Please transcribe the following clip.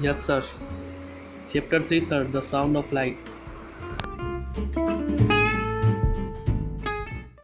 Yes, sir. Chapter 3, sir The Sound of Light.